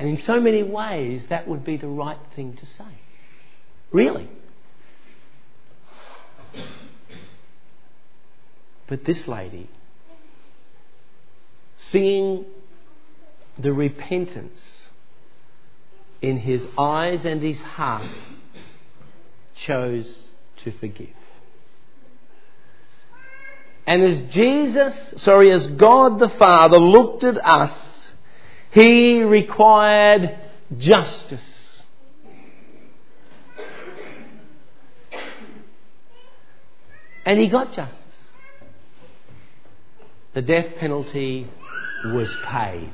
And in so many ways, that would be the right thing to say. Really. But this lady, seeing the repentance in his eyes and his heart, chose to forgive. And as Jesus, sorry, as God the Father looked at us, he required justice. And he got justice. The death penalty was paid.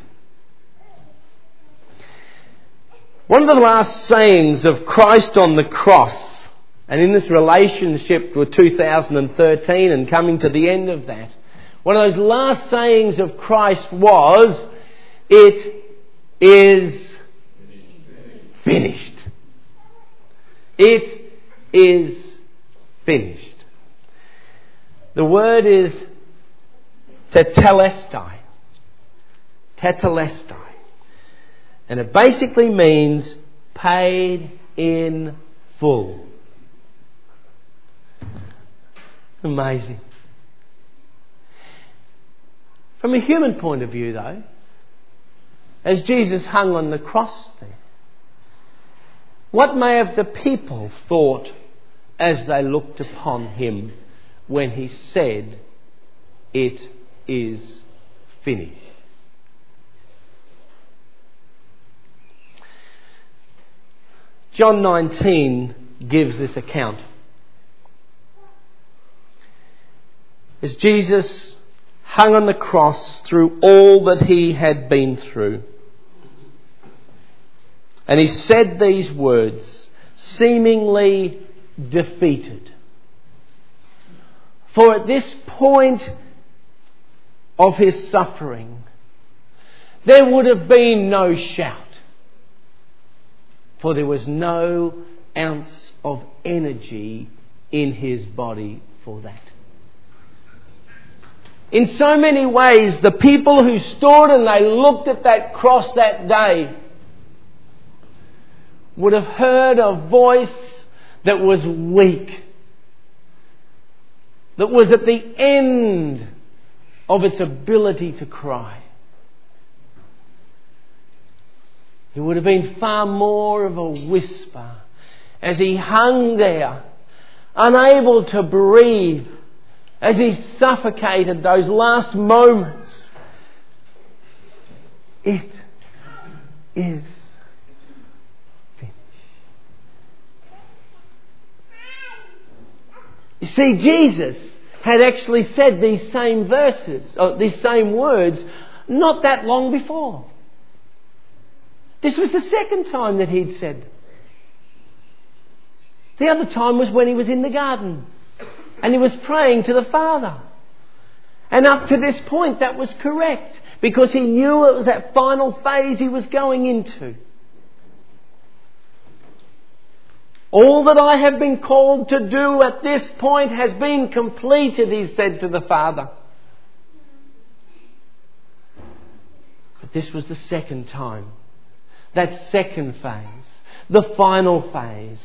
One of the last sayings of Christ on the cross, and in this relationship with 2013 and coming to the end of that, one of those last sayings of Christ was, It is finished. It is finished. The word is tetelestai. Tetelestai. And it basically means paid in full. Amazing. From a human point of view, though, as Jesus hung on the cross there, what may have the people thought as they looked upon him when he said, It is finished? John 19 gives this account. As Jesus hung on the cross through all that he had been through, and he said these words, seemingly defeated. For at this point of his suffering, there would have been no shout for there was no ounce of energy in his body for that. In so many ways, the people who stood and they looked at that cross that day would have heard a voice that was weak, that was at the end of its ability to cry. It would have been far more of a whisper as he hung there, unable to breathe, as he suffocated those last moments. It is finished. You see, Jesus had actually said these same verses, or these same words, not that long before. This was the second time that he'd said them. The other time was when he was in the garden and he was praying to the Father. And up to this point, that was correct because he knew it was that final phase he was going into. All that I have been called to do at this point has been completed, he said to the Father. But this was the second time that second phase, the final phase,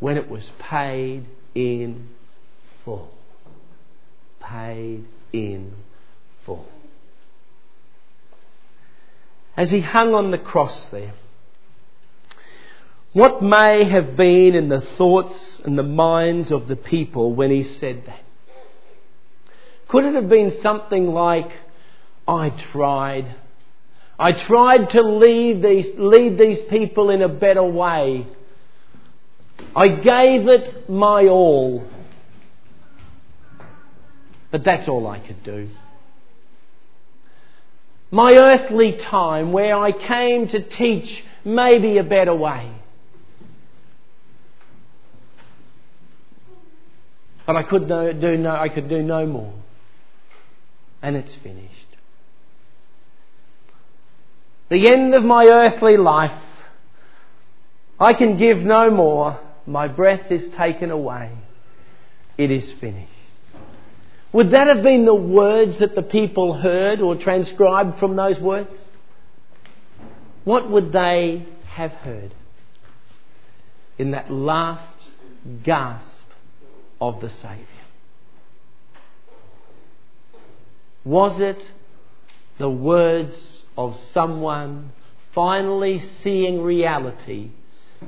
when it was paid in full. Paid in full. As he hung on the cross there, what may have been in the thoughts and the minds of the people when he said that? Could it have been something like, I tried, I tried to lead these, lead these people in a better way. I gave it my all. But that's all I could do. My earthly time where I came to teach maybe a better way. But I could no, do no, I could do no more. And it's finished the end of my earthly life. I can give no more. My breath is taken away. It is finished. Would that have been the words that the people heard or transcribed from those words? what would they have heard in that last gasp of the Saviour? Was it the words of someone finally seeing reality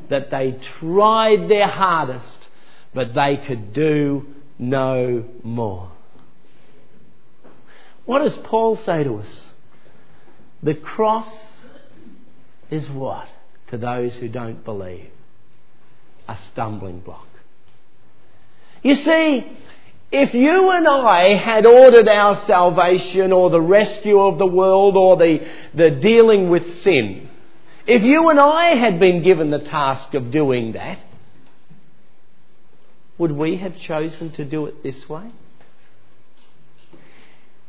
that they tried their hardest but they could do no more? What does Paul say to us? The cross is what? To those who don't believe? A stumbling block. You see, if you and I had ordered our salvation or the rescue of the world or the, the dealing with sin, if you and I had been given the task of doing that, would we have chosen to do it this way?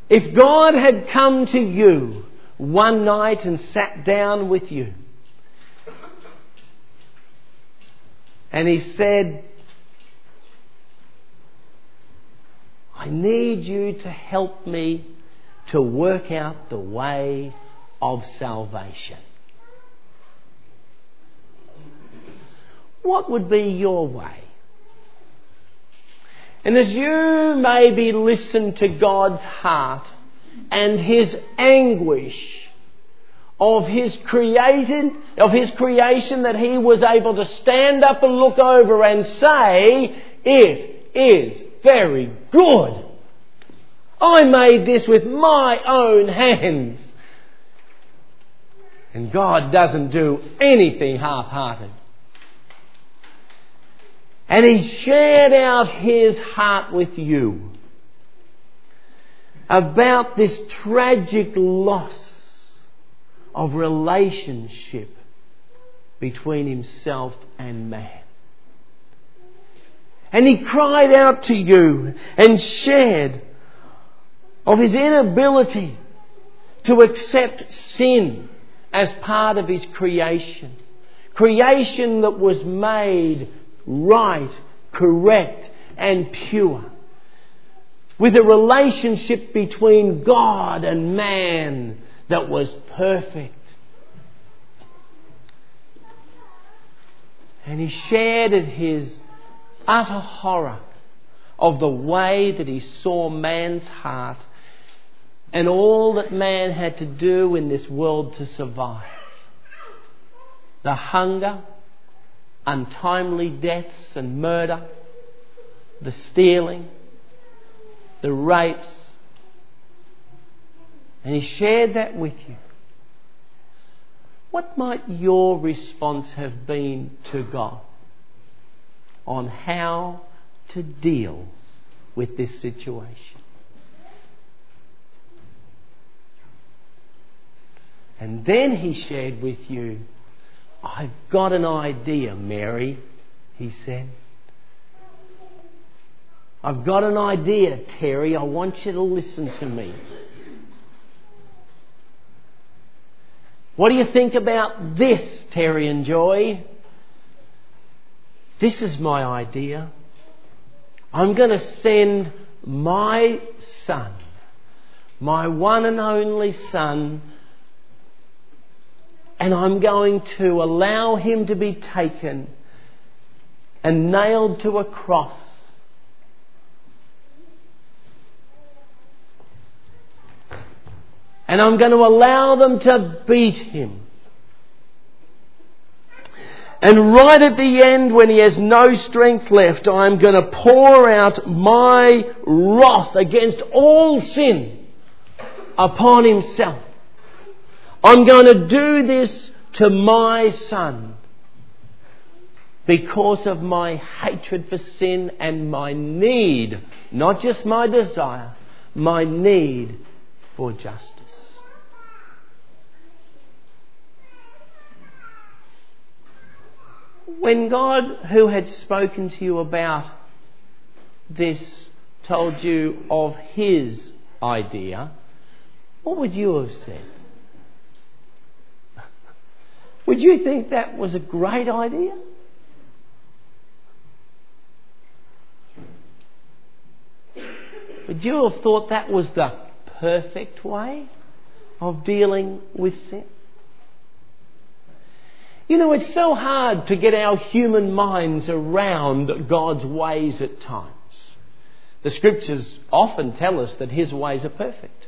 If God had come to you one night and sat down with you, and He said, I need you to help me to work out the way of salvation. What would be your way? And as you maybe listen to God's heart and His anguish of His created, of His creation that He was able to stand up and look over and say, it is very good. I made this with my own hands. And God doesn't do anything half-hearted. And he shared out his heart with you about this tragic loss of relationship between himself and man. And he cried out to you and shared of his inability to accept sin as part of his creation. Creation that was made right, correct, and pure. With a relationship between God and man that was perfect. And he shared his utter horror of the way that he saw man's heart and all that man had to do in this world to survive. The hunger, untimely deaths and murder, the stealing, the rapes. And he shared that with you. What might your response have been to God on how to deal with this situation? And then he shared with you I've got an idea, Mary, he said. I've got an idea, Terry. I want you to listen to me. What do you think about this, Terry and Joy? This is my idea. I'm going to send my son, my one and only son, and I'm going to allow him to be taken and nailed to a cross. And I'm going to allow them to beat him. And right at the end, when he has no strength left, I'm going to pour out my wrath against all sin upon himself. I'm going to do this to my son because of my hatred for sin and my need, not just my desire, my need for justice. When God, who had spoken to you about this, told you of his idea, what would you have said? Would you think that was a great idea? Would you have thought that was the perfect way of dealing with sin? You know, it's so hard to get our human minds around God's ways at times. The scriptures often tell us that His ways are perfect.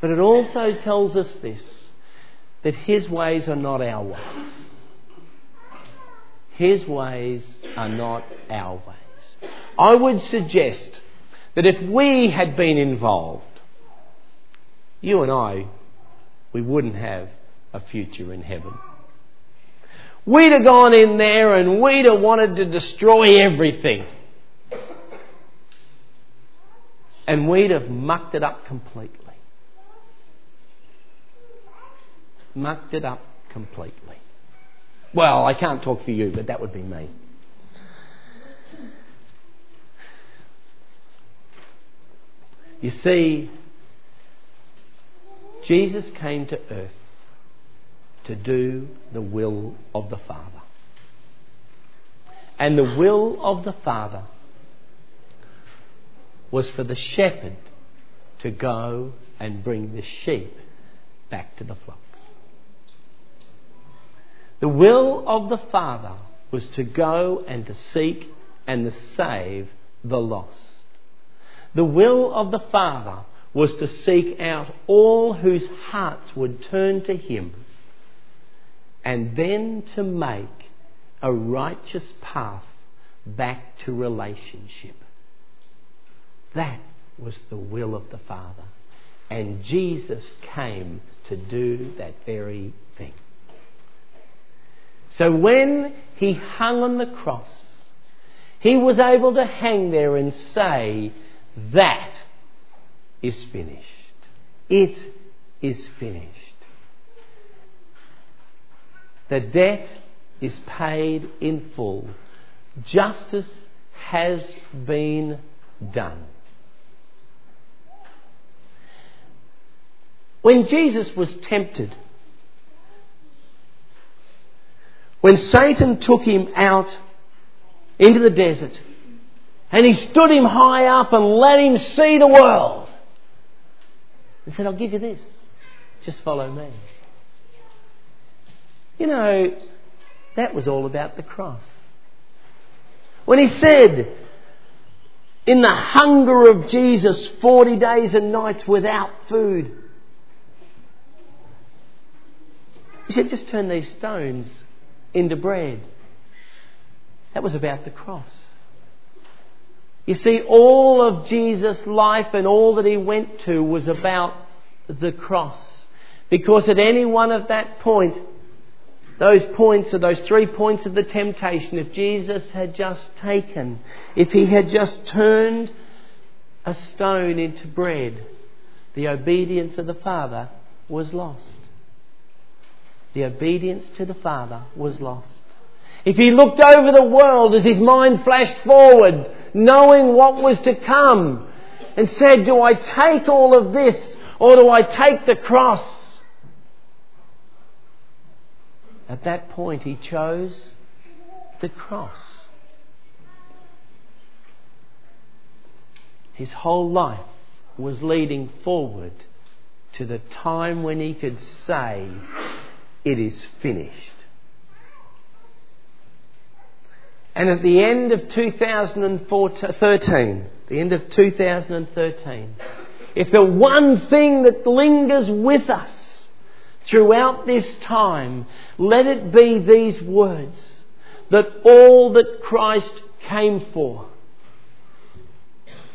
But it also tells us this that His ways are not our ways. His ways are not our ways. I would suggest that if we had been involved, you and I, we wouldn't have a future in heaven. We'd have gone in there and we'd have wanted to destroy everything. And we'd have mucked it up completely. Mucked it up completely. Well, I can't talk for you, but that would be me. You see, Jesus came to earth to do the will of the Father. And the will of the Father was for the shepherd to go and bring the sheep back to the flocks. The will of the Father was to go and to seek and to save the lost. The will of the Father was to seek out all whose hearts would turn to Him and then to make a righteous path back to relationship. That was the will of the Father. And Jesus came to do that very thing. So when he hung on the cross, he was able to hang there and say, That is finished. It is finished. The debt is paid in full. Justice has been done. When Jesus was tempted, when Satan took him out into the desert and he stood him high up and let him see the world and said, I'll give you this. Just follow me. You know, that was all about the cross. When he said, in the hunger of Jesus, 40 days and nights without food, he said, just turn these stones into bread. That was about the cross. You see, all of Jesus' life and all that he went to was about the cross. Because at any one of that point, those points are those three points of the temptation. If Jesus had just taken, if he had just turned a stone into bread, the obedience of the Father was lost. The obedience to the Father was lost. If he looked over the world as his mind flashed forward, knowing what was to come, and said, Do I take all of this or do I take the cross? At that point, he chose the cross. His whole life was leading forward to the time when he could say, It is finished. And at the end of 2013, the end of 2013, if the one thing that lingers with us throughout this time, let it be these words that all that Christ came for.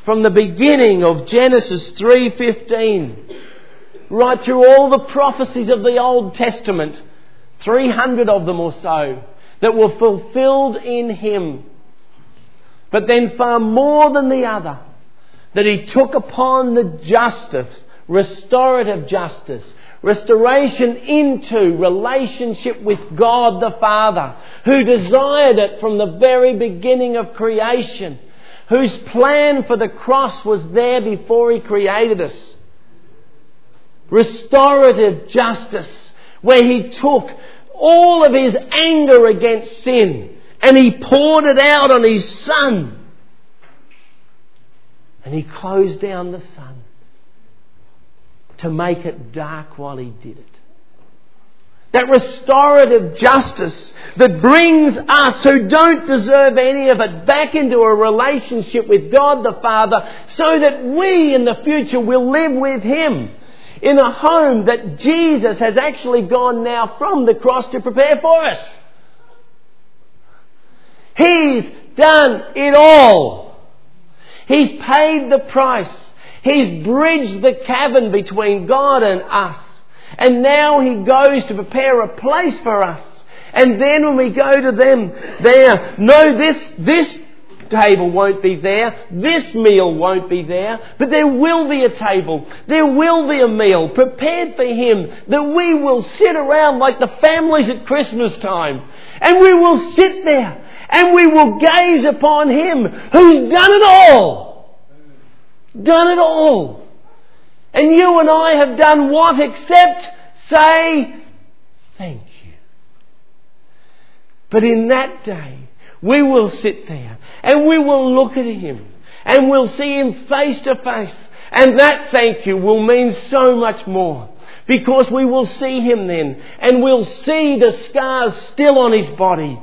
From the beginning of Genesis 3:15 right through all the prophecies of the Old Testament 300 of them or so that were fulfilled in him. But then far more than the other that he took upon the justice restorative justice restoration into relationship with God the Father, who desired it from the very beginning of creation, whose plan for the cross was there before He created us. Restorative justice, where He took all of His anger against sin and He poured it out on His Son. And He closed down the sun to make it dark while he did it. that restorative justice that brings us who don't deserve any of it back into a relationship with God the Father so that we in the future will live with Him in a home that Jesus has actually gone now from the cross to prepare for us. He's done it all. He's paid the price. He's bridged the chasm between God and us. And now he goes to prepare a place for us. And then when we go to them there, no, this, this table won't be there, this meal won't be there, but there will be a table, there will be a meal prepared for him that we will sit around like the families at Christmas time. And we will sit there and we will gaze upon him who's done it all. Done it all. And you and I have done what except say thank you. But in that day, we will sit there and we will look at him and we'll see him face to face. And that thank you will mean so much more because we will see him then and we'll see the scars still on his body.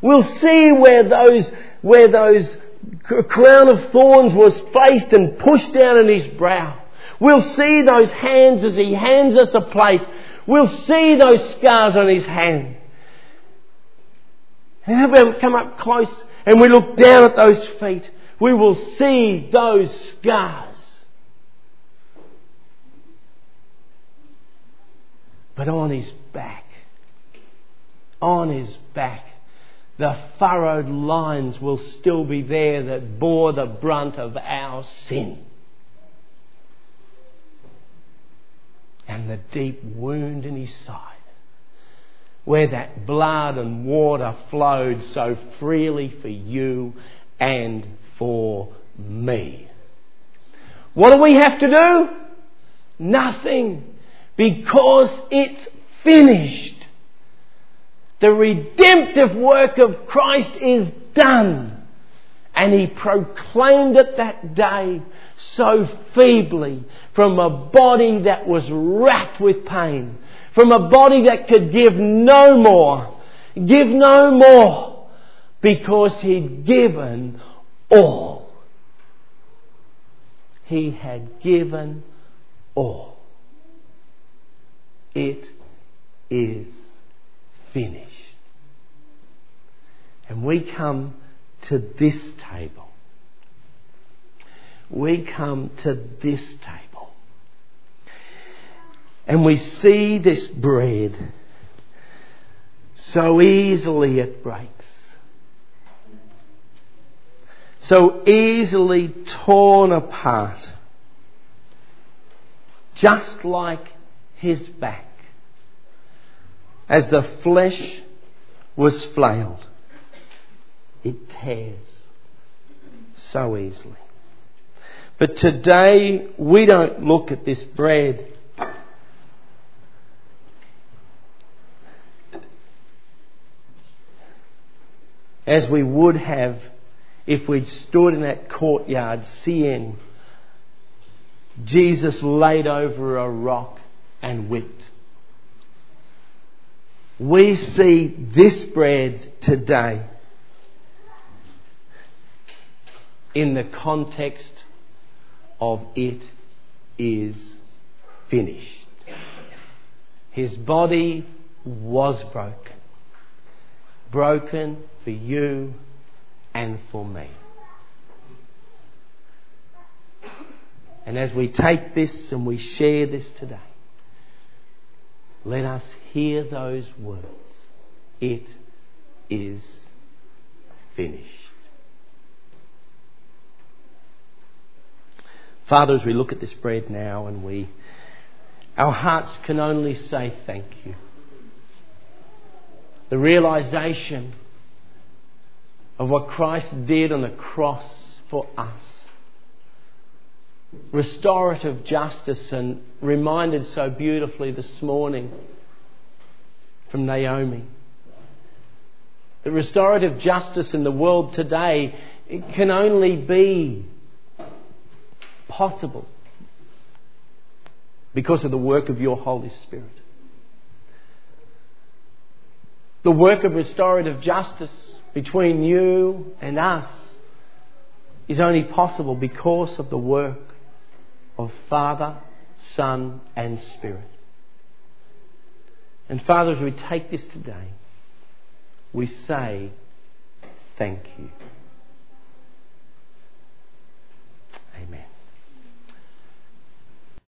We'll see where those, where those crown of thorns was placed and pushed down on his brow. We'll see those hands as he hands us a plate. We'll see those scars on his hand. And when we come up close and we look down at those feet, we will see those scars. But on his back, on his back, the furrowed lines will still be there that bore the brunt of our sin. And the deep wound in his side, where that blood and water flowed so freely for you and for me. What do we have to do? Nothing. Because it's finished. The redemptive work of Christ is done. And he proclaimed it that day so feebly from a body that was racked with pain, from a body that could give no more, give no more, because he'd given all. He had given all. It is finished. And we come to this table. We come to this table. And we see this bread. So easily it breaks. So easily torn apart. Just like his back as the flesh was flailed. It tears so easily. But today we don't look at this bread as we would have if we'd stood in that courtyard seeing Jesus laid over a rock and whipped we see this bread today in the context of it is finished. His body was broken. Broken for you and for me. And as we take this and we share this today, let us hear those words. It is finished. Father, as we look at this bread now and we, our hearts can only say thank you. The realization of what Christ did on the cross for us restorative justice and reminded so beautifully this morning from Naomi. The restorative justice in the world today can only be possible because of the work of your Holy Spirit. The work of restorative justice between you and us is only possible because of the work of Father, Son, and Spirit. And Father, as we take this today, we say thank you. Amen.